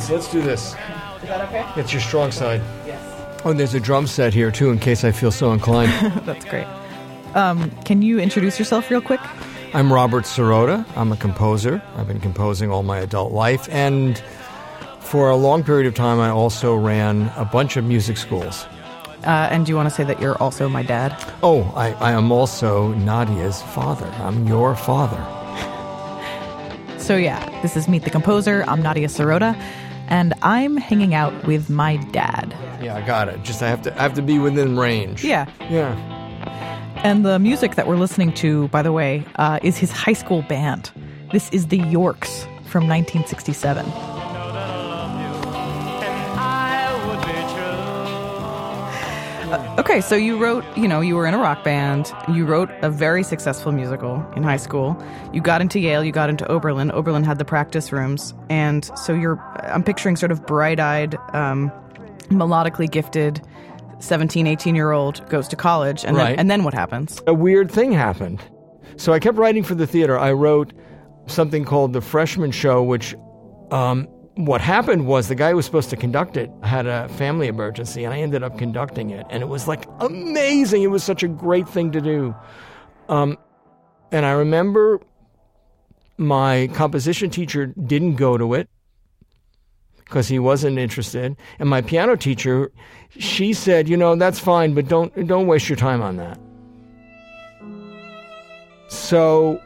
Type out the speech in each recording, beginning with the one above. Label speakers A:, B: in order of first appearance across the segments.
A: So
B: let's do this.
C: Is that okay?
B: It's your strong side.
C: Yes.
B: Oh, and there's a drum set here too, in case I feel so inclined.
D: That's great. Um, can you introduce yourself real quick?
B: I'm Robert Sirota. I'm a composer. I've been composing all my adult life, and for a long period of time, I also ran a bunch of music schools.
D: Uh, and do you want to say that you're also my dad?
B: Oh, I, I am also Nadia's father. I'm your father.
D: So, yeah, this is Meet the Composer. I'm Nadia Sirota, and I'm hanging out with my dad.
B: Yeah, I got it. Just I have to I have to be within range.
D: Yeah.
B: Yeah.
D: And the music that we're listening to, by the way, uh, is his high school band. This is the Yorks from 1967. Okay, so you wrote, you know, you were in a rock band. You wrote a very successful musical in high school. You got into Yale, you got into Oberlin. Oberlin had the practice rooms. And so you're, I'm picturing sort of bright eyed, um, melodically gifted 17, 18 year old goes to college. And,
B: Right.
D: then, and then what happens?
B: a weird thing happened. So I kept writing for the theater. I wrote something called The Freshman Show, which um, what happened was the guy who was supposed to conduct it had a family emergency, and I ended up conducting it. And it was like amazing. It was such a great thing to do. Um, and I remember my composition teacher didn't go to it because he wasn't interested. And my piano teacher, she said, "You know, that's fine, but don't don't waste your time on that." So,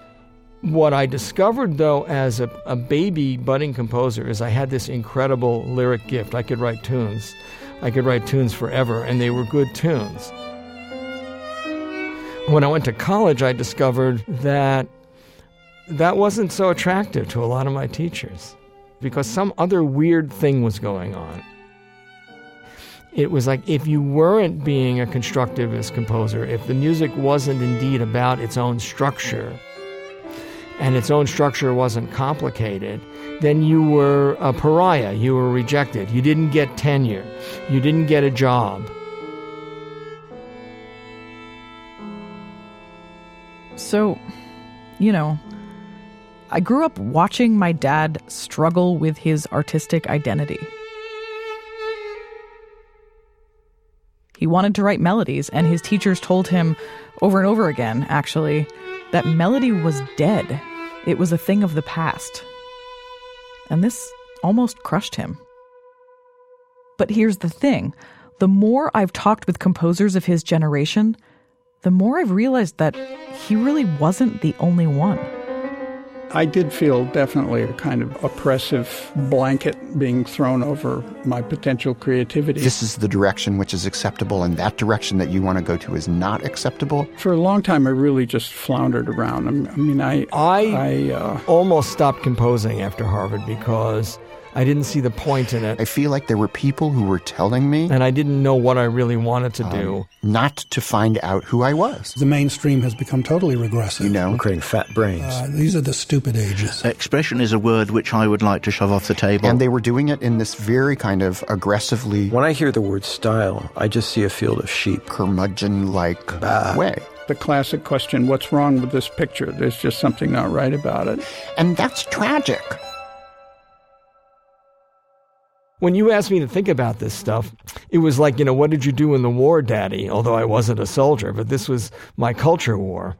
B: what I discovered though as a, a baby budding composer is I had this incredible lyric gift. I could write tunes. I could write tunes forever, and they were good tunes. When I went to college, I discovered that that wasn't so attractive to a lot of my teachers because some other weird thing was going on. It was like if you weren't being a constructivist composer, if the music wasn't indeed about its own structure, and its own structure wasn't complicated, then you were a pariah. You were rejected. You didn't get tenure. You didn't get a job.
D: So, you know, I grew up watching my dad struggle with his artistic identity. He wanted to write melodies, and his teachers told him over and over again, actually, that melody was dead. It was a thing of the past. And this almost crushed him. But here's the thing the more I've talked with composers of his generation, the more I've realized that he really wasn't the only one.
E: I did feel definitely a kind of oppressive blanket being thrown over my potential creativity.
F: This is the direction which is acceptable, and that direction that you want to go to is not acceptable.
E: For a long time, I really just floundered around. I mean, I,
B: I,
E: I, uh,
B: almost stopped composing after Harvard because I didn't see the point in it.
F: I feel like there were people who were telling me
B: and I didn't know what I really wanted to do.
F: not to find out who I was.
G: The mainstream has become totally regressive.
F: You know,
H: creating fat brains.
G: Uh, these are the stupid ages.
H: Expression is a word which I would like to shove off the table.
F: and they were doing it in this very kind of aggressively
H: when I hear the word style, I just see a field of sheep.
F: curmudgeon-like way.
E: the classic question, what's wrong with this picture? There's just something not right about it.
F: And that's tragic.
B: When you asked me to think about this stuff, it was like, you know, what did you do in the war, Daddy? Although I wasn't a soldier, but this was my culture war.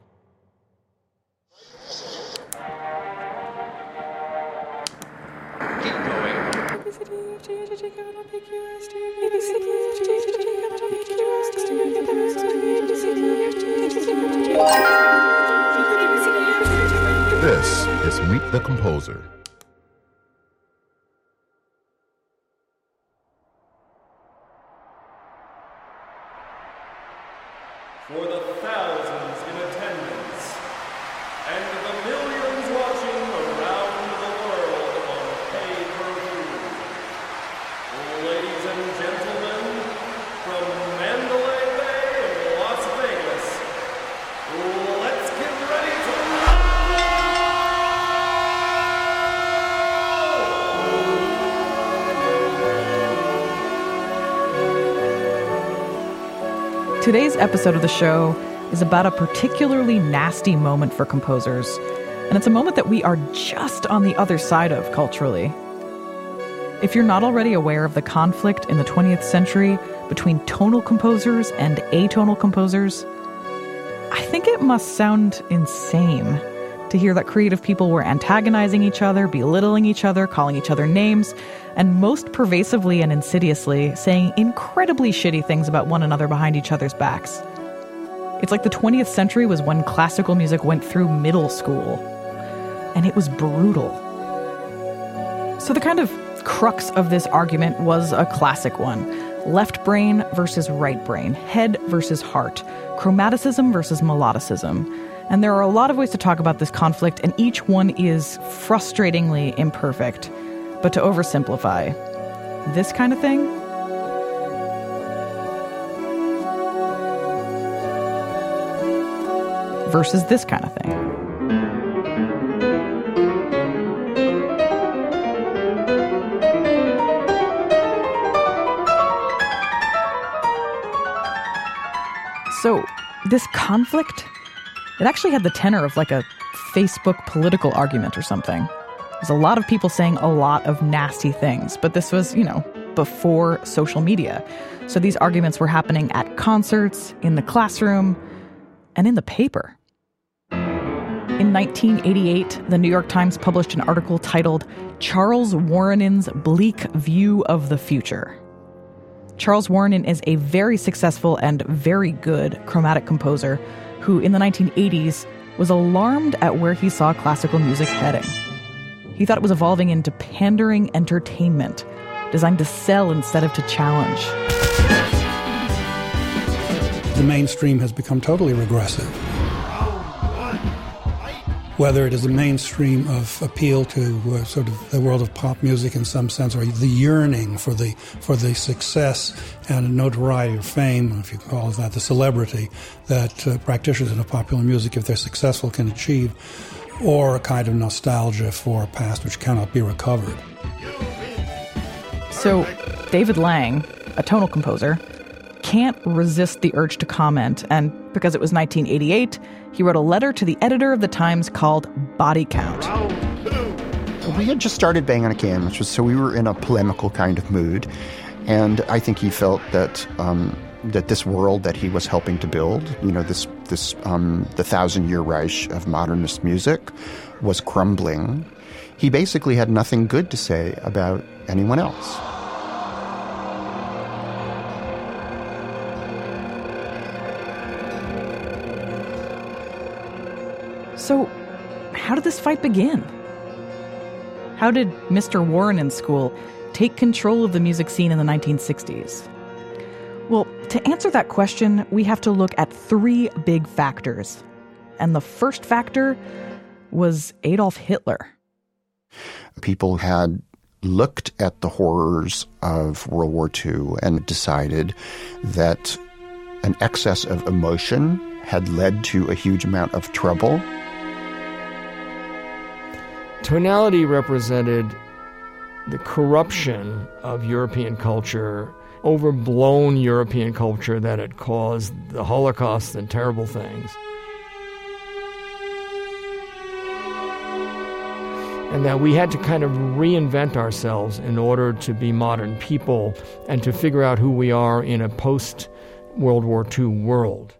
I: This is Meet the Composer.
D: Today's episode of the show is about a particularly nasty moment for composers, and it's a moment that we are just on the other side of culturally. If you're not already aware of the conflict in the 20th century between tonal composers and atonal composers, I think it must sound insane to hear that creative people were antagonizing each other, belittling each other, calling each other names, and most pervasively and insidiously saying incredibly shitty things about one another behind each other's backs. It's like the 20th century was when classical music went through middle school, and it was brutal. So, the kind of crux of this argument was a classic one left brain versus right brain, head versus heart, chromaticism versus melodicism. And there are a lot of ways to talk about this conflict, and each one is frustratingly imperfect. But to oversimplify, this kind of thing versus this kind of thing. So, this conflict, it actually had the tenor of like a Facebook political argument or something. There's a lot of people saying a lot of nasty things, but this was, you know, before social media. So these arguments were happening at concerts, in the classroom, and in the paper. In 1988, the New York Times published an article titled Charles Wuorinen's Bleak View of the Future. Charles Wuorinen is a very successful and very good chromatic composer who, in the 1980s, was alarmed at where he saw classical music heading. He thought it was evolving into pandering entertainment, designed to sell instead of to challenge.
G: The mainstream has become totally regressive. Whether it is a mainstream of appeal to uh, sort of the world of pop music in some sense, or the yearning for the for the success and notoriety or fame, if you call it that, the celebrity that uh, practitioners of popular music, if they're successful, can achieve, or a kind of nostalgia for a past which cannot be recovered.
D: So, David Lang, a tonal composer, can't resist the urge to comment, and because it was 1988, he wrote a letter to the editor of the Times called Body Count.
F: We had just started Bang on a Can, which was so we were in a polemical kind of mood, and I think he felt that um, that this world that he was helping to build, you know, this this um, the thousand year Reich of modernist music, was crumbling. He basically had nothing good to say about anyone else.
D: So, how did this fight begin? How did Mr. Wuorinen School take control of the music scene in the 1960s? Well, to answer that question, we have to look at three big factors. And the first factor was Adolf Hitler.
F: People had looked at the horrors of World War II and decided that an excess of emotion had led to a huge amount of trouble.
B: Tonality represented the corruption of European culture, overblown European culture that had caused the Holocaust and terrible things. And that we had to kind of reinvent ourselves in order to be modern people and to figure out who we are in a post World War II world.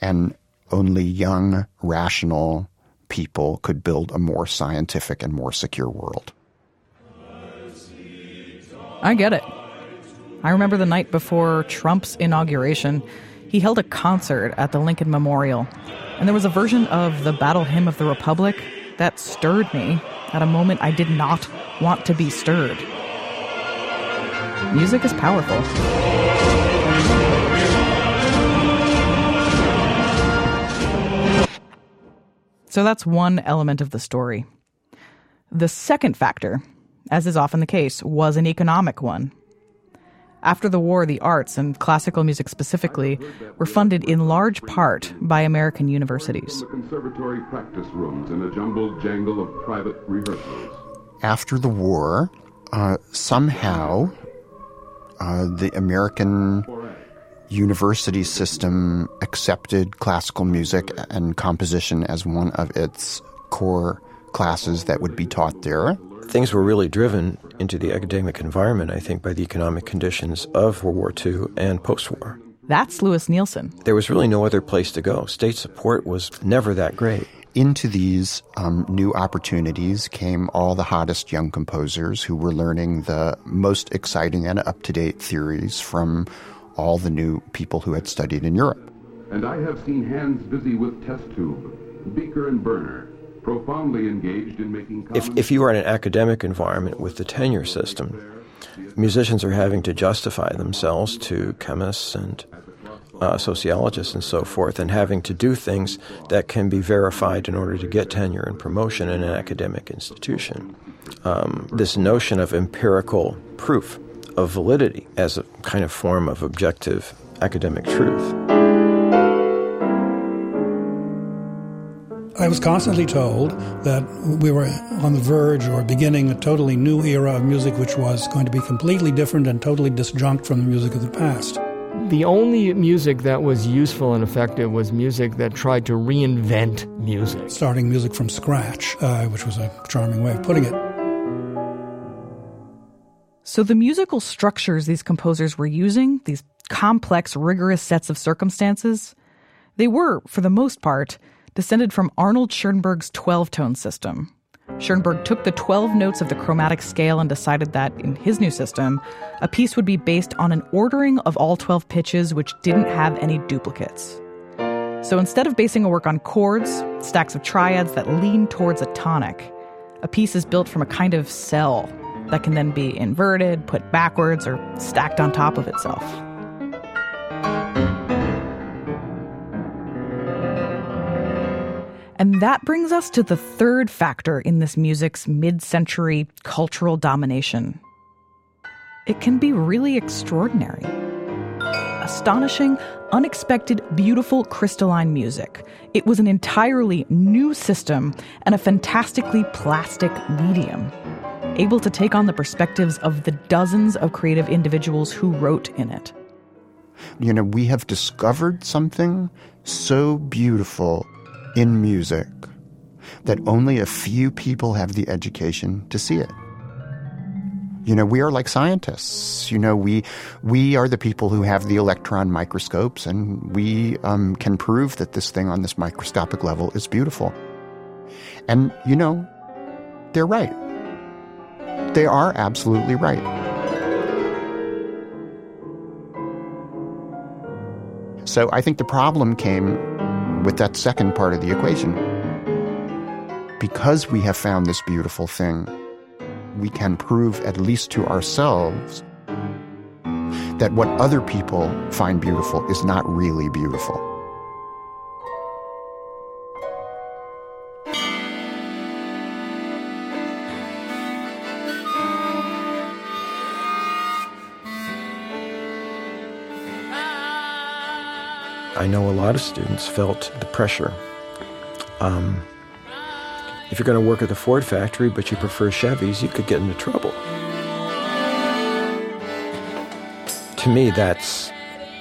F: And only young, rational people could build a more scientific and more secure world.
D: I get it. I remember the night before Trump's inauguration, he held a concert at the Lincoln Memorial, and there was a version of the Battle Hymn of the Republic that stirred me at a moment I did not want to be stirred. Music is powerful. So that's one element of the story. The second factor, as is often the case, was an economic one. After the war, the arts, and classical music specifically, were funded in large part by American universities.
J: Conservatory practice rooms and a jumbled jangle of private rehearsals.
F: After the war, uh, somehow uh, the American university system accepted classical music and composition as one of its core classes that would be taught there.
H: Things were really driven into the academic environment, I think, by the economic conditions of World War II and post war.
D: That's Lewis Nielson.
H: There was really no other place to go. State support was never that great.
F: Into these um, new opportunities came all the hottest young composers who were learning the most exciting and up to date theories from all the new people who had studied in Europe.
J: And I have seen hands busy with test tube, beaker, and burner, profoundly engaged in making.
H: If, if you are in an academic environment with the tenure system, musicians are having to justify themselves to chemists and uh, sociologists and so forth, and having to do things that can be verified in order to get tenure and promotion in an academic institution. Um, this notion of empirical proof of validity as a kind of form of objective academic truth.
G: I was constantly told that we were on the verge or beginning a totally new era of music which was going to be completely different and totally disjunct from the music of the past.
B: The only music that was useful and effective was music that tried to reinvent music.
G: Starting music from scratch, uh, which was a charming way of putting it.
D: So the musical structures these composers were using, these complex, rigorous sets of circumstances, they were, for the most part, descended from Arnold Schoenberg's 12 tone system. Schoenberg took the 12 notes of the chromatic scale and decided that, in his new system, a piece would be based on an ordering of all 12 pitches which didn't have any duplicates. So instead of basing a work on chords, stacks of triads that lean towards a tonic, a piece is built from a kind of cell that can then be inverted, put backwards, or stacked on top of itself. And that brings us to the third factor in this music's mid century cultural domination. It can be really extraordinary. Astonishing, unexpected, beautiful crystalline music. It was an entirely new system and a fantastically plastic medium, able to take on the perspectives of the dozens of creative individuals who wrote in it.
F: You know, we have discovered something so beautiful in music that only a few people have the education to see it. You know, we are like scientists. You know, we we are the people who have the electron microscopes, and we um, can prove that this thing on this microscopic level is beautiful. And you know, they're right. They are absolutely right. So I think the problem came with that second part of the equation. Because we have found this beautiful thing, we can prove, at least to ourselves, that what other people find beautiful is not really beautiful.
H: I know a lot of students felt the pressure. Um, if you're going to work at the Ford factory but you prefer Chevys, you could get into trouble. To me, that's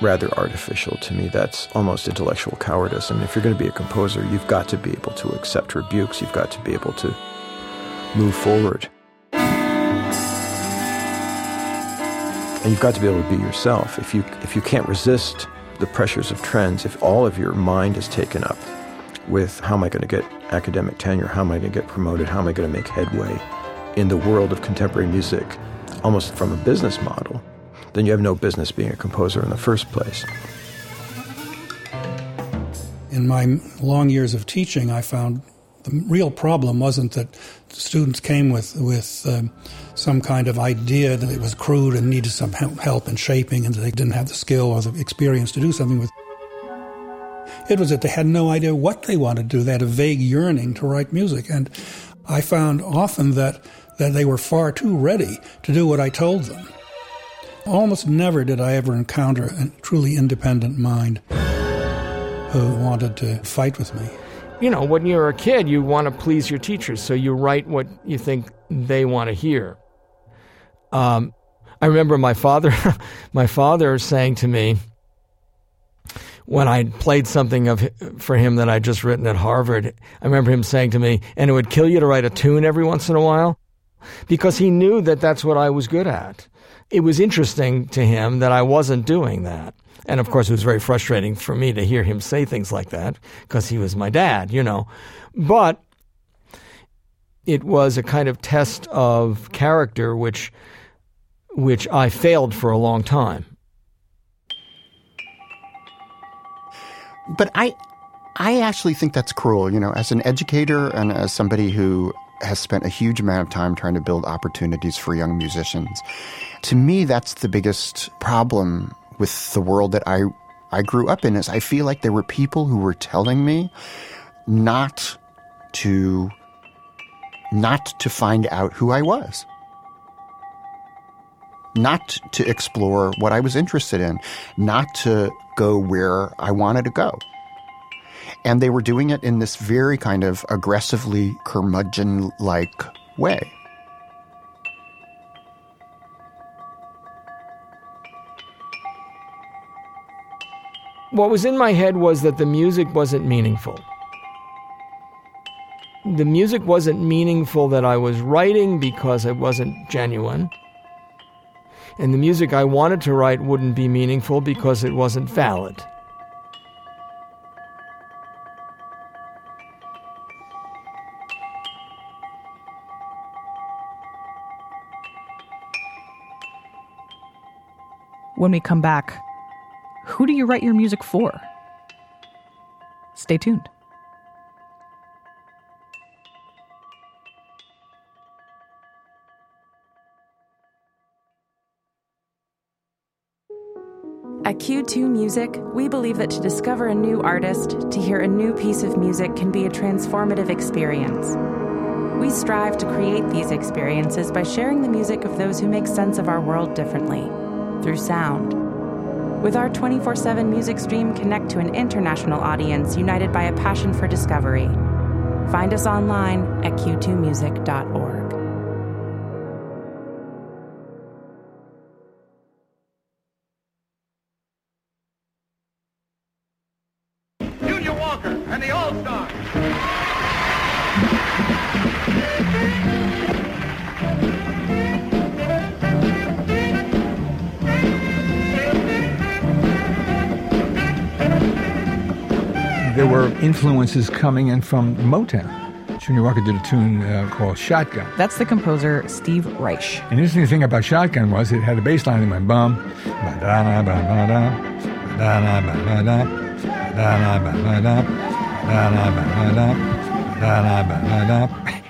H: rather artificial. To me, that's almost intellectual cowardice. And if you're going to be a composer, you've got to be able to accept rebukes, you've got to be able to move forward. And you've got to be able to be yourself. If you, if you can't resist the pressures of trends, if all of your mind is taken up with how am I going to get academic tenure, how am I going to get promoted, how am I going to make headway in the world of contemporary music, almost from a business model, then you have no business being a composer in the first place.
G: In my long years of teaching, I found the real problem wasn't that students came with with um, some kind of idea that it was crude and needed some help in shaping, and that they didn't have the skill or the experience to do something with. It was that they had no idea what they wanted to do. They had a vague yearning to write music. And I found often that, that they were far too ready to do what I told them. Almost never did I ever encounter a truly independent mind who wanted to fight with me.
B: You know, when you're a kid, you want to please your teachers, so you write what you think they want to hear. Um, I remember my father, my father saying to me when I played something of for him that I'd just written at Harvard. I remember him saying to me, "And it would kill you to write a tune every once in a while," because he knew that that's what I was good at. It was interesting to him that I wasn't doing that. And of course, it was very frustrating for me to hear him say things like that because he was my dad, you know. But it was a kind of test of character which which I failed for a long time.
F: But I I actually think that's cruel, you know, as an educator and as somebody who has spent a huge amount of time trying to build opportunities for young musicians. To me, that's the biggest problem with the world that I I grew up in is I feel like there were people who were telling me not to not to find out who I was. Not to explore what I was interested in, not to go where I wanted to go. And they were doing it in this very kind of aggressively curmudgeon like way.
B: What was in my head was that the music wasn't meaningful. The music wasn't meaningful that I was writing because it wasn't genuine. And the music I wanted to write wouldn't be meaningful because it wasn't valid.
D: When we come back, who do you write your music for? Stay tuned.
K: At Q2 Music, we believe that to discover a new artist, to hear a new piece of music can be a transformative experience. We strive to create these experiences by sharing the music of those who make sense of our world differently, through sound. With our 24 7 music stream, connect to an international audience united by a passion for discovery. Find us online at q2music.org.
L: influences coming in from Motown. Junior Walker did a tune uh, called Shotgun.
D: That's the composer Steve Reich.
L: An interesting thing about Shotgun was it had a bass line in my bum.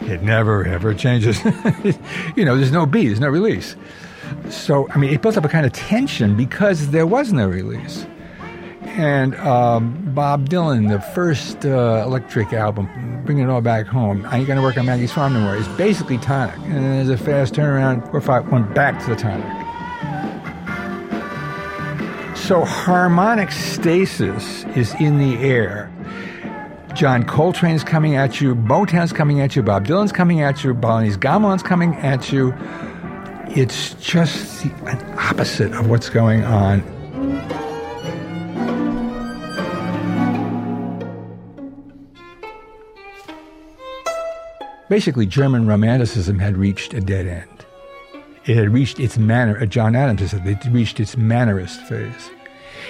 L: It never ever changes. you know, there's no B, there's no release. So, I mean, it built up a kind of tension because there was no release. And um, Bob Dylan, the first uh, electric album, Bringing It All Back Home, I Ain't Gonna Work on Maggie's Farm No More, is basically tonic. And then there's a fast turnaround where I went back to the tonic. So harmonic stasis is in the air. John Coltrane's coming at you, Motown's coming at you, Bob Dylan's coming at you, Balinese Gamelan's coming at you. It's just the, opposite of what's going on Basically, German Romanticism had reached a dead end. It had reached its manner, uh, John Adams said, it reached its mannerist phase.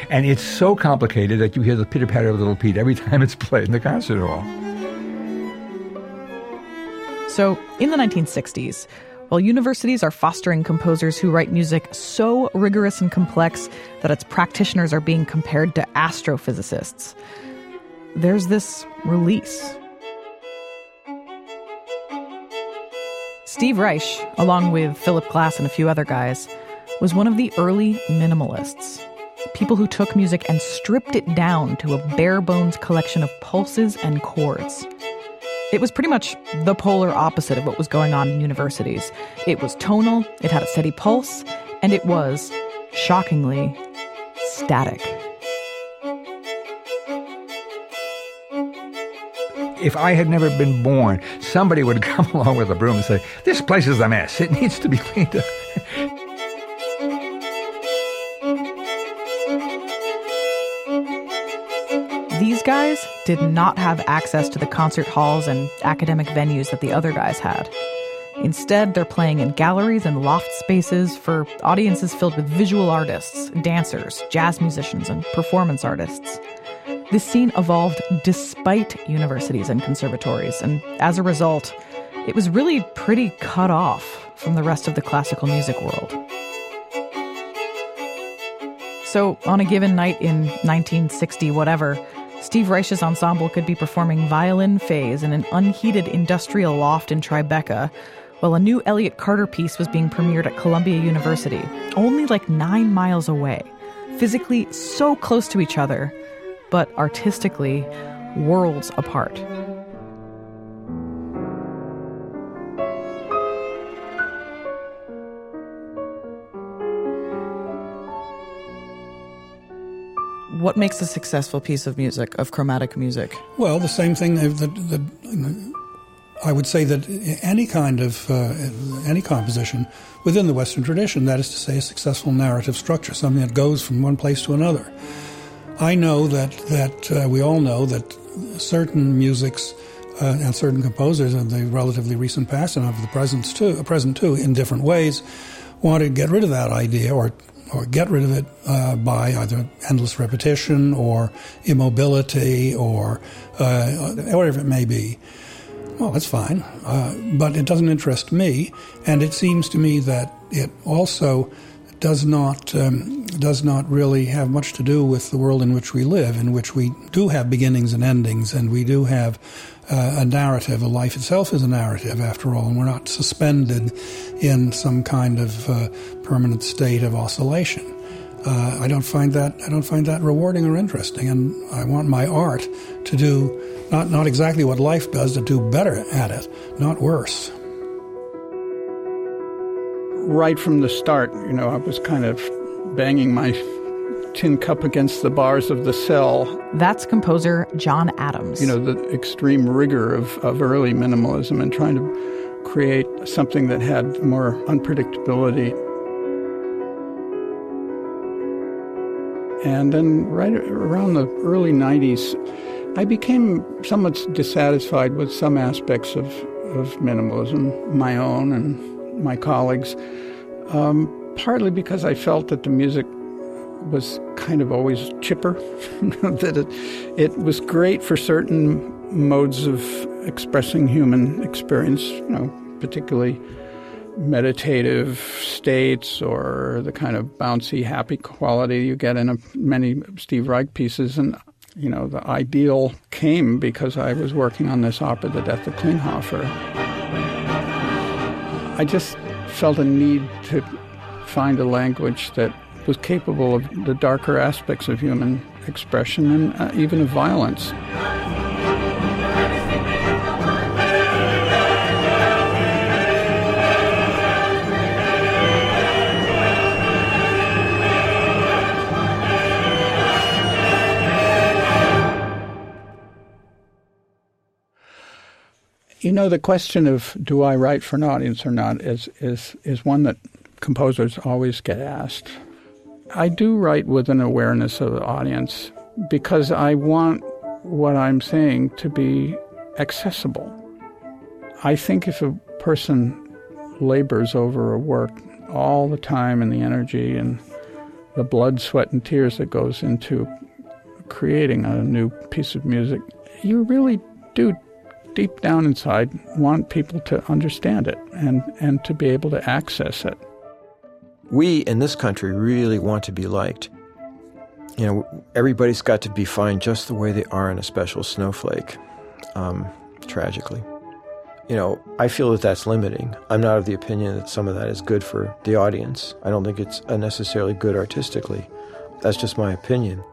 L: And it's so complicated that you hear the pitter patter of Little Pete every time it's played in the concert hall.
D: So, in the 1960s, while universities are fostering composers who write music so rigorous and complex that its practitioners are being compared to astrophysicists, there's this release Steve Reich, along with Philip Glass and a few other guys, was one of the early minimalists. people who took music and stripped it down to a bare bones collection of pulses and chords. It was pretty much the polar opposite of what was going on in universities. It was tonal, it had a steady pulse, and it was, shockingly, static.
L: If I had never been born, somebody would come along with a broom and say, This place is a mess. It needs to be cleaned up.
D: These guys did not have access to the concert halls and academic venues that the other guys had. Instead, they're playing in galleries and loft spaces for audiences filled with visual artists, dancers, jazz musicians, and performance artists. This scene evolved despite universities and conservatories, and as a result, it was really pretty cut off from the rest of the classical music world. So, on a given night in 1960, whatever, Steve Reich's ensemble could be performing violin phase in an unheated industrial loft in Tribeca, while a new Elliott Carter piece was being premiered at Columbia University, only like nine miles away, physically so close to each other, but artistically worlds apart. What makes a successful piece of music, of chromatic music?
G: Well, the same thing that, that I would say that any kind of uh, any composition within the Western tradition, that is to say, a successful narrative structure, something that goes from one place to another. I know that that uh, we all know that certain musics uh, and certain composers in the relatively recent past and of the present too, present too, in different ways, want to get rid of that idea or or get rid of it uh, by either endless repetition or immobility or uh, whatever it may be. Well, that's fine, uh, but it doesn't interest me, and it seems to me that it also does not um, does not really have much to do with the world in which we live, in which we do have beginnings and endings, and we do have uh, a narrative. A life itself is a narrative, after all, and we're not suspended in some kind of uh, permanent state of oscillation. Uh, I don't find that I don't find that rewarding or interesting, and I want my art to do not not exactly what life does, to do better at it, not worse
E: right from the start, you know, I was kind of banging my tin cup against the bars of the cell.
D: That's composer John Adams.
E: You know, the extreme rigor of, of early minimalism and trying to create something that had more unpredictability. And then, right around the early 90s, I became somewhat dissatisfied with some aspects of, of minimalism, my own and my colleagues, um, partly because I felt that the music was kind of always chipper, that it, it was great for certain modes of expressing human experience, you know, particularly meditative states or the kind of bouncy, happy quality you get in a, many Steve Reich pieces. And, you know, the ideal came because I was working on this opera, The Death of Klinghoffer. I just felt a need to find a language that was capable of the darker aspects of human expression and uh, even of violence. You know, the question of do I write for an audience or not is, is, is one that composers always get asked. I do write with an awareness of the audience because I want what I'm saying to be accessible. I think if a person labors over a work all the time and the energy and the blood, sweat, and tears that goes into creating a new piece of music, you really do deep down inside want people to understand it and, and to be able to access it.
H: We in this country really want to be liked. You know, everybody's got to be fine just the way they are in a special snowflake, um, tragically. You know, I feel that that's limiting. I'm not of the opinion that some of that is good for the audience. I don't think it's necessarily good artistically. That's just my opinion.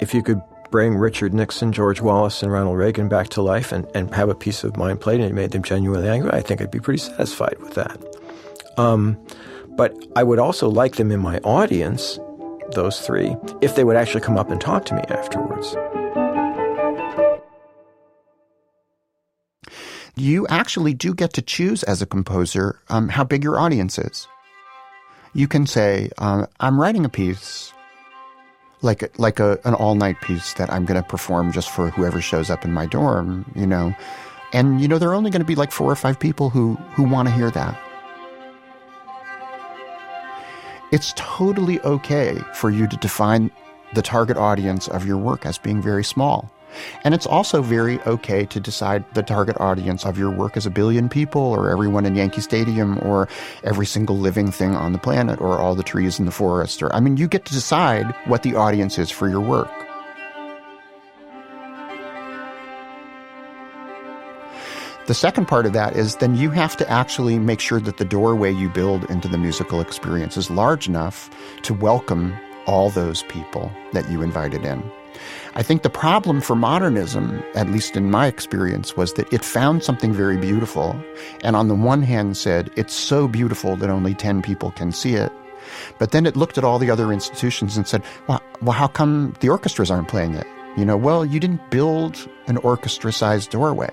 H: If you could bring Richard Nixon, George Wallace, and Ronald Reagan back to life and, and have a piece of mind played and it made them genuinely angry, I think I'd be pretty satisfied with that. Um, but I would also like them in my audience, those three, if they would actually come up and talk to me afterwards.
F: You actually do get to choose as a composer um, how big your audience is. You can say, uh, I'm writing a piece like like a, an all night piece that I'm going to perform just for whoever shows up in my dorm, you know. And you know there are only going to be like four or five people who who want to hear that. It's totally okay for you to define the target audience of your work as being very small. And it's also very okay to decide the target audience of your work as a billion people or everyone in Yankee Stadium or every single living thing on the planet or all the trees in the forest or I mean you get to decide what the audience is for your work. The second part of that is then you have to actually make sure that the doorway you build into the musical experience is large enough to welcome all those people that you invited in. I think the problem for modernism, at least in my experience, was that it found something very beautiful, and on the one hand said, it's so beautiful that only 10 people can see it. But then it looked at all the other institutions and said, well, well how come the orchestras aren't playing it? You know, well, you didn't build an orchestra sized doorway.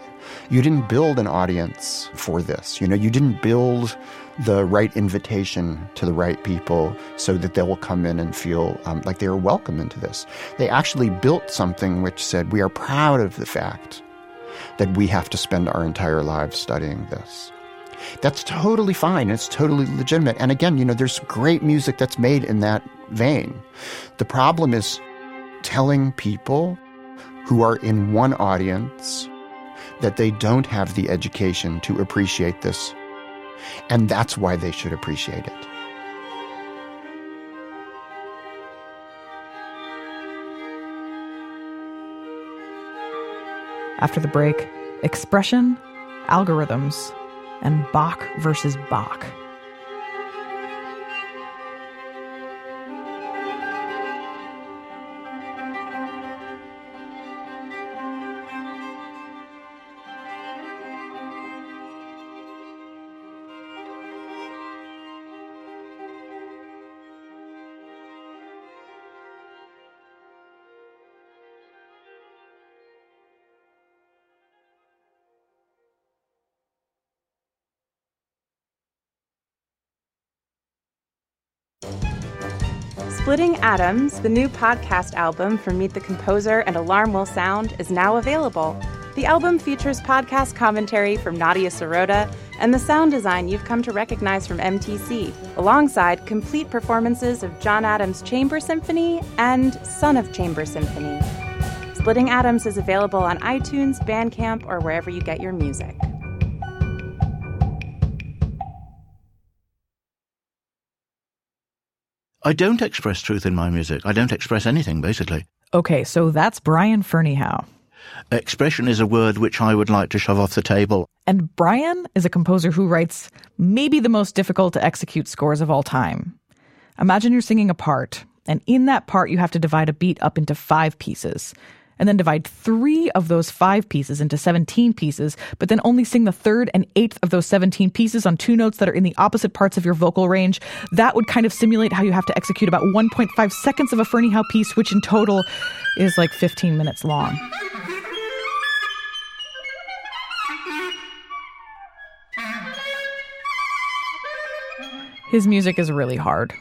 F: You didn't build an audience for this. You know, you didn't build the right invitation to the right people so that they will come in and feel um, like they are welcome into this. They actually built something which said, We are proud of the fact that we have to spend our entire lives studying this. That's totally fine. It's totally legitimate. And again, you know, there's great music that's made in that vein. The problem is telling people who are in one audience that they don't have the education to appreciate this. And that's why they should appreciate it.
D: After the break, expression, algorithms, and Bach versus Bach.
K: Splitting Atoms, the new podcast album from Meet the Composer and Alarm Will Sound, is now available. The album features podcast commentary from Nadia Sirota and the sound design you've come to recognize from MTC, alongside complete performances of John Adams' Chamber Symphony and Son of Chamber Symphony. Splitting Atoms is available on iTunes, Bandcamp, or wherever you get your music.
M: I don't express truth in my music. I don't express anything, basically.
D: Okay, so that's Brian Ferneyhough.
M: Expression is a word which I would like to shove off the table.
D: And Brian is a composer who writes maybe the most difficult to execute scores of all time. Imagine you're singing a part, and in that part, you have to divide a beat up into five pieces and then divide three of those five pieces into 17 pieces, but then only sing the third and eighth of those 17 pieces on two notes that are in the opposite parts of your vocal range, that would kind of simulate how you have to execute about 1.5 seconds of a Ferneyhough piece, which in total is like 15 minutes long. His music is really hard.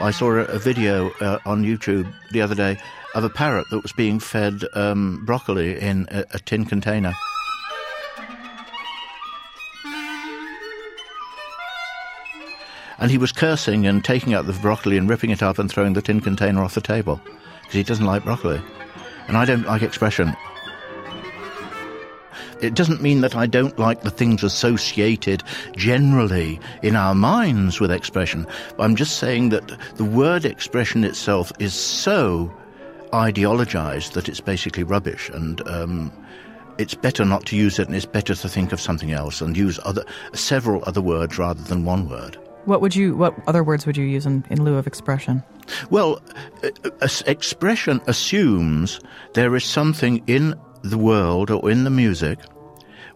M: I saw a, video uh, on YouTube the other day of a parrot that was being fed um, broccoli in a, a tin container. And he was cursing and taking out the broccoli and ripping it up and throwing the tin container off the table because he doesn't like broccoli. And I don't like expression. It doesn't mean that I don't like the things associated generally in our minds with expression. I'm just saying that the word expression itself is so ideologized that it's basically rubbish and um, it's better not to use it and it's better to think of something else and use other several other words rather than one word.
D: What would you? What other words would you use in, in lieu of expression?
M: Well, uh, uh, expression assumes there is something in the world or in the music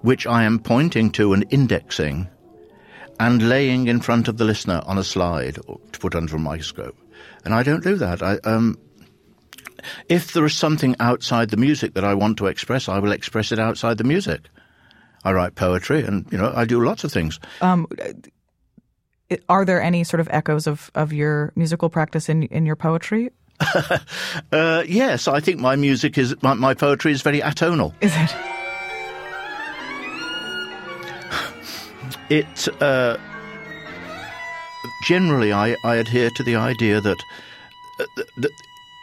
M: which I am pointing to and indexing and laying in front of the listener on a slide or to put under a microscope. And I don't do that. I, um, if there is something outside the music that I want to express, I will express it outside the music. I write poetry, and you know I do lots of things.
D: Um, are there any sort of echoes of, of your musical practice in in your poetry?
M: uh, yes, I think my music is my, my poetry is very atonal.
D: Is it?
M: It uh, generally I, I adhere to the idea that, uh, that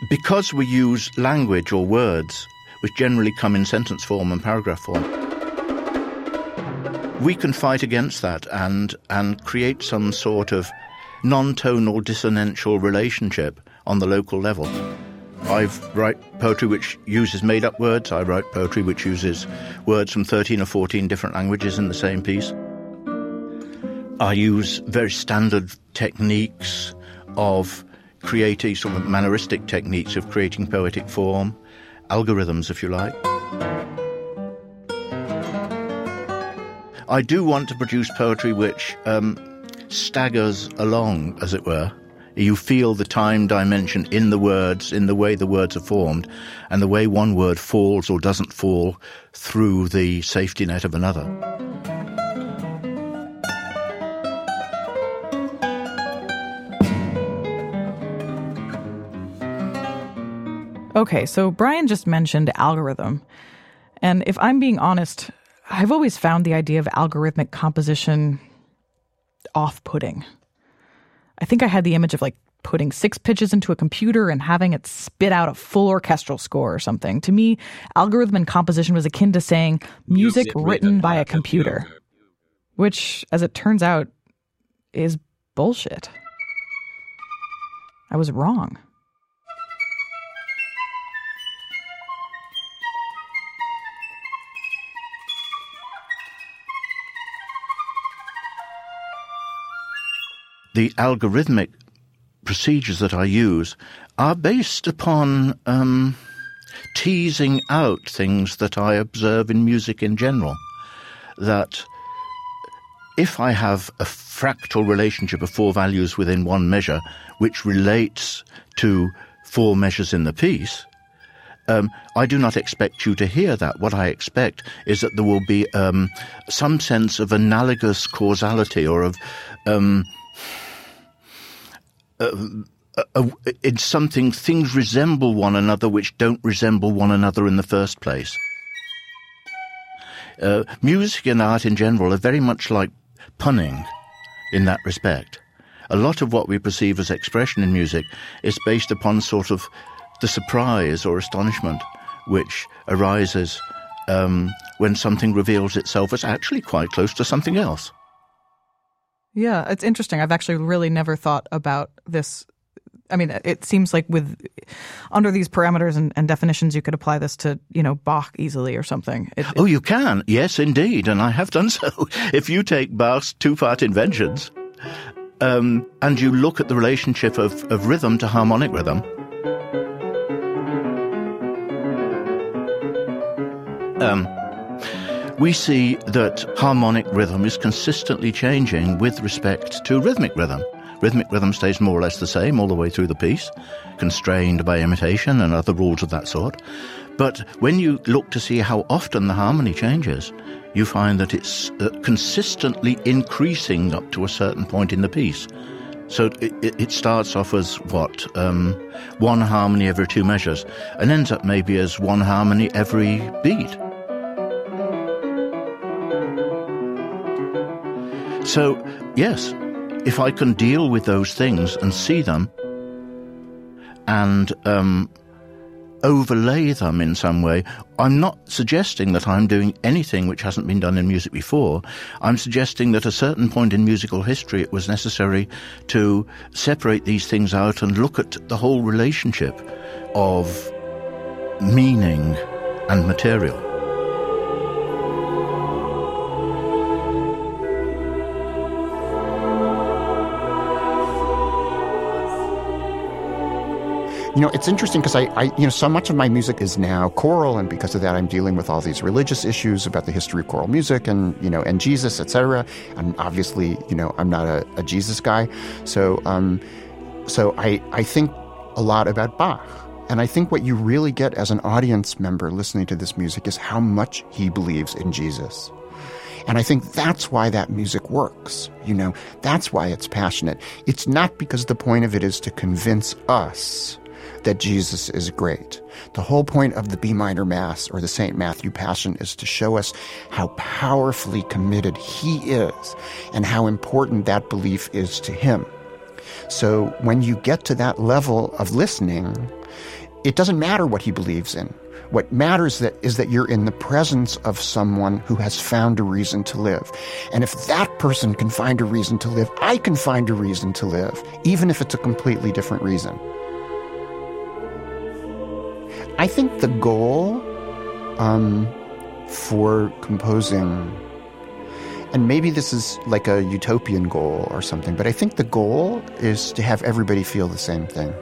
M: because we use language or words which generally come in sentence form and paragraph form, we can fight against that and and create some sort of non-tonal dissonantial relationship on the local level. I write poetry which uses made-up words. I write poetry which uses words from 13 or 14 different languages in the same piece. I use very standard techniques of creating sort of manneristic techniques of creating poetic form, algorithms, if you like. I do want to produce poetry which um, staggers along, as it were. You feel the time dimension in the words, in the way the words are formed, and the way one word falls or doesn't fall through the safety net of another.
D: Okay, so Brian just mentioned algorithm. And if I'm being honest, I've always found the idea of algorithmic composition off putting. I think I had the image of like putting six pitches into a computer and having it spit out a full orchestral score or something. To me, algorithm and composition was akin to saying music, music written by a computer, computer, which, as it turns out, is bullshit. I was wrong.
M: The algorithmic procedures that I use are based upon um, teasing out things that I observe in music in general. That if I have a fractal relationship of four values within one measure, which relates to four measures in the piece, um, I do not expect you to hear that. What I expect is that there will be um, some sense of analogous causality or of um, uh, uh, uh, in something things resemble one another which don't resemble one another in the first place. Uh, music and art in general are very much like punning in that respect. A lot of what we perceive as expression in music is based upon sort of the surprise or astonishment which arises um, when something reveals itself as actually quite close to something else.
D: Yeah, it's interesting. I've actually really never thought about this. I mean, it seems like with under these parameters and, and definitions, you could apply this to you know Bach easily or something.
M: It, oh, you can. Yes, indeed, and I have done so. If you take Bach's two-part inventions, um, and you look at the relationship of, of rhythm to harmonic rhythm. Um, we see that harmonic rhythm is consistently changing with respect to rhythmic rhythm. Rhythmic rhythm stays more or less the same all the way through the piece, constrained by imitation and other rules of that sort. But when you look to see how often the harmony changes, you find that it's uh, consistently increasing up to a certain point in the piece. So it, it starts off as what? Um, one harmony every two measures, and ends up maybe as one harmony every beat. So, yes, if I can deal with those things and see them and um, overlay them in some way, I'm not suggesting that I'm doing anything which hasn't been done in music before. I'm suggesting that at a certain point in musical history it was necessary to separate these things out and look at the whole relationship of meaning and material.
F: You know, it's interesting because I, I, you know, so much of my music is now choral, and because of that, I'm dealing with all these religious issues about the history of choral music, and you know, and Jesus, etc. And obviously, you know, I'm not a, a Jesus guy, so um, so I I think a lot about Bach. And I think what you really get as an audience member listening to this music is how much he believes in Jesus. And I think that's why that music works. You know, that's why it's passionate. It's not because the point of it is to convince us that Jesus is great. The whole point of the B minor Mass or the St. Matthew Passion is to show us how powerfully committed he is and how important that belief is to him. So when you get to that level of listening, it doesn't matter what he believes in. What matters that is that you're in the presence of someone who has found a reason to live. And if that person can find a reason to live, I can find a reason to live, even if it's a completely different reason. I think the goal um, for composing, and maybe this is like a utopian goal or something, but I think the goal is to have everybody feel the same thing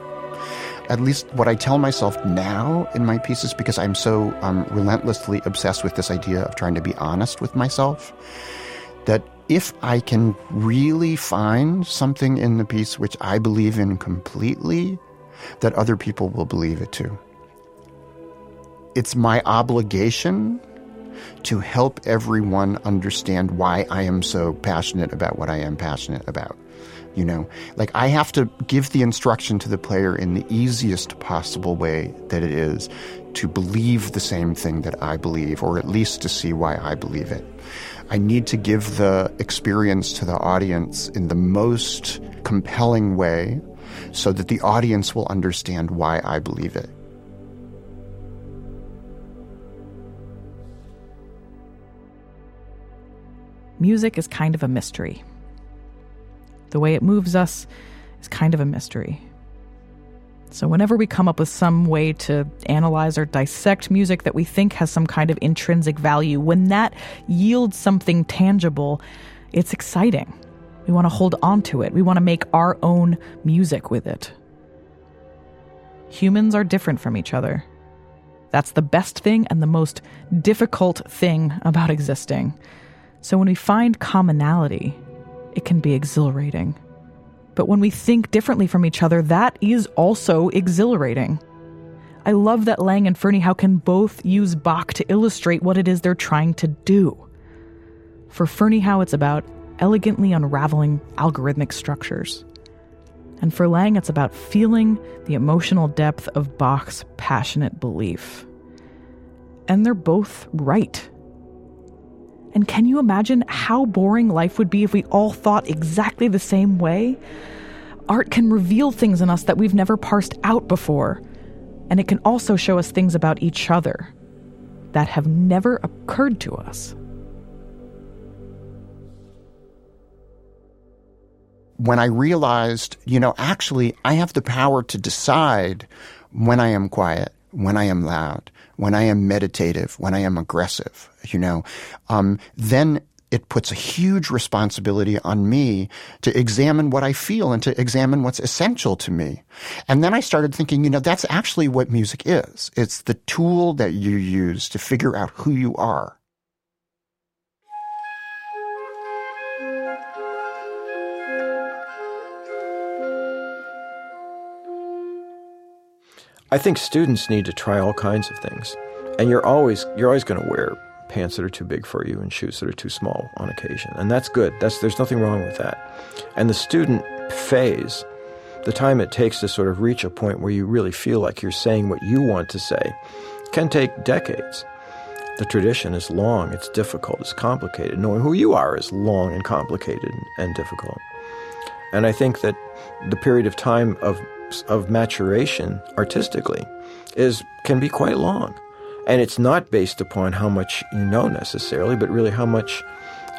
F: at least what I tell myself now in my pieces, because I'm so um, relentlessly obsessed with this idea of trying to be honest with myself, that if I can really find something in the piece which I believe in completely, that other people will believe it too. It's my obligation to help everyone understand why I am so passionate about what I am passionate about. You know, like I have to give the instruction to the player in the easiest possible way that it is to believe the same thing that I believe, or at least to see why I believe it. I need to give the experience to the audience in the most compelling way so that the audience will understand why I believe it.
D: Music is kind of a mystery. The way it moves us is kind of a mystery. So, whenever we come up with some way to analyze or dissect music that we think has some kind of intrinsic value, when that yields something tangible, it's exciting. We want to hold on to it, we want to make our own music with it. Humans are different from each other. That's the best thing and the most difficult thing about existing. So, when we find commonality, it can be exhilarating. But when we think differently from each other, that is also exhilarating. I love that Lang and Ferneyhough can both use Bach to illustrate what it is they're trying to do. For Ferneyhough, it's about elegantly unraveling algorithmic structures. And for Lang, it's about feeling the emotional depth of Bach's passionate belief. And they're both right. And can you imagine how boring life would be if we all thought exactly the same way? Art can reveal things in us that we've never parsed out before, and it can also show us things about each other that have never occurred to us.
F: When I realized, you know, actually, I have the power to decide when I am quiet, when I am loud, when I am meditative, when I am aggressive, you know, um, then it puts a huge responsibility on me to examine what I feel and to examine what's essential to me. And then I started thinking, you know, that's actually what music is. It's the tool that you use to figure out who you are.
H: I think students need to try all kinds of things. And you're always you're always going to wear pants that are too big for you and shoes that are too small on occasion. And that's good. That's there's nothing wrong with that. And the student phase, the time it takes to sort of reach a point where you really feel like you're saying what you want to say, can take decades. The tradition is long, it's difficult, it's complicated. Knowing who you are is long and complicated and difficult. And I think that the period of time of of maturation artistically is can be quite long. And it's not based upon how much you know necessarily, but really how much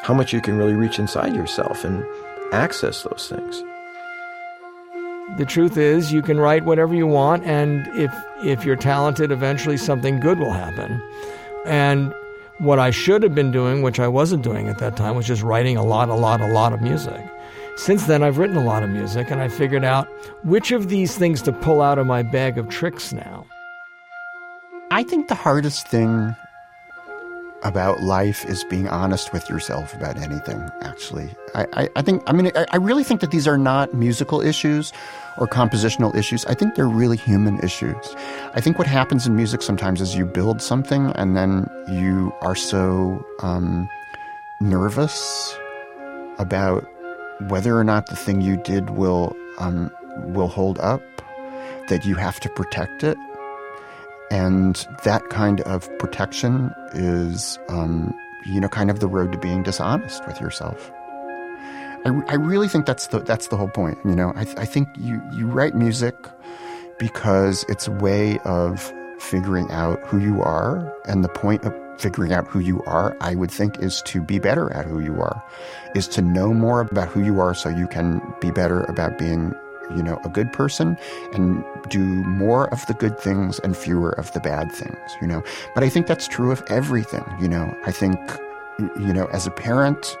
H: how much you can really reach inside yourself and access those things.
B: The truth is you can write whatever you want and if if you're talented eventually something good will happen. And what I should have been doing, which I wasn't doing at that time, was just writing a lot, a lot, a lot of music. Since then, I've written a lot of music and I figured out which of these things to pull out of my bag of tricks now.
F: I think the hardest thing about life is being honest with yourself about anything, actually. I, I, I think, I mean, I, I, really think that these are not musical issues or compositional issues. I think they're really human issues. I think what happens in music sometimes is you build something and then you are so um, nervous about whether or not the thing you did will um, will hold up that you have to protect it and that kind of protection is, um, you know, kind of the road to being dishonest with yourself. I, I really think that's the that's the whole point. You know, I, I think you you write music because it's a way of figuring out who you are, and the point of figuring out who you are, I would think, is to be better at who you are, is to know more about who you are, so you can be better about being you know, a good person and do more of the good things and fewer of the bad things, you know. But I think that's true of everything, you know. I think, you know, as a parent,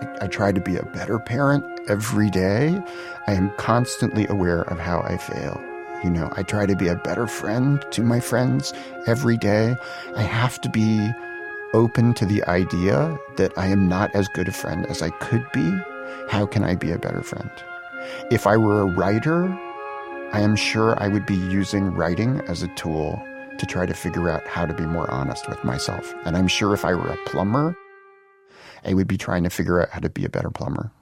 F: I, I try to be a better parent every day. I am constantly aware of how I fail. You know, I try to be a better friend to my friends every day. I have to be open to the idea that I am not as good a friend as I could be. How can I be a better friend? If I were a writer, I am sure I would be using writing as a tool to try to figure out how to be more honest with myself. And I'm sure if I were a plumber, I would be trying to figure out how to be a better plumber.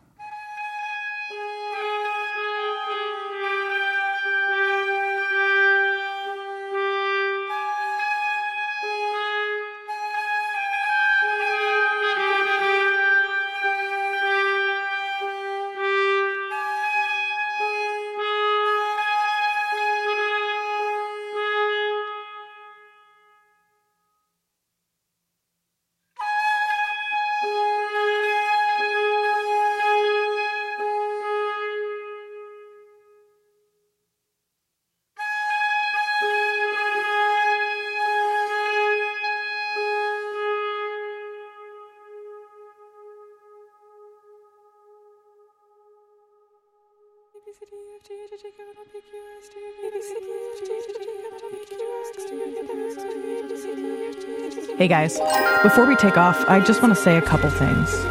D: Hey guys, before we take off, I just want to say a couple things.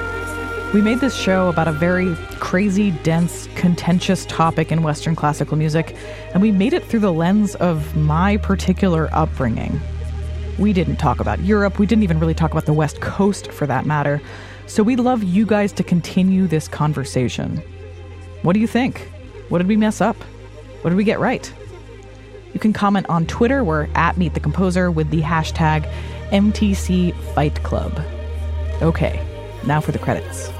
D: We made this show about a very crazy, dense, contentious topic in Western classical music, and we made it through the lens of my particular upbringing. We didn't talk about Europe, we didn't even really talk about the West Coast for that matter, so we'd love you guys to continue this conversation. What do you think? What did we mess up? What did we get right? You can comment on Twitter. We're at Meet the Composer with the hashtag MTC Fight Club. Okay, now for the credits.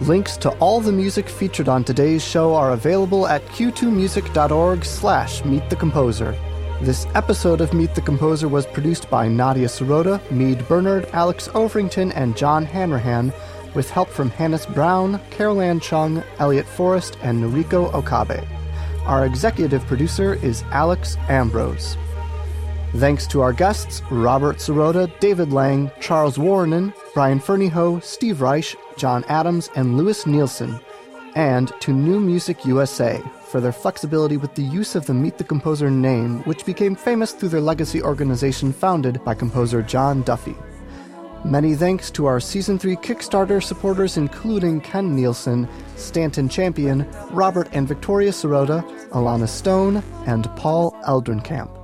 N: Links to all the music featured on today's show are available at q2music.org slash Meet the Composer. This episode of Meet the Composer was produced by Nadia Sirota, Mead Bernard, Alex Overington, and John Hanrahan, with help from Hannis Brown, Carol Ann Chung, Elliot Forrest, and Noriko Okabe. Our executive producer is Alex Ambrose. Thanks to our guests Robert Sirota, David Lang, Charles Wuorinen, Brian Ferneyhough, Steve Reich, John Adams, and Lewis Nielson, and to New Music USA for their flexibility with the use of the Meet the Composer name, which became famous through their legacy organization founded by composer John Duffy. Many thanks to our Season 3 Kickstarter supporters, including Ken Nielsen, Stanton Champion, Robert and Victoria Sirota, Alana Stone, and Paul Eldrenkamp.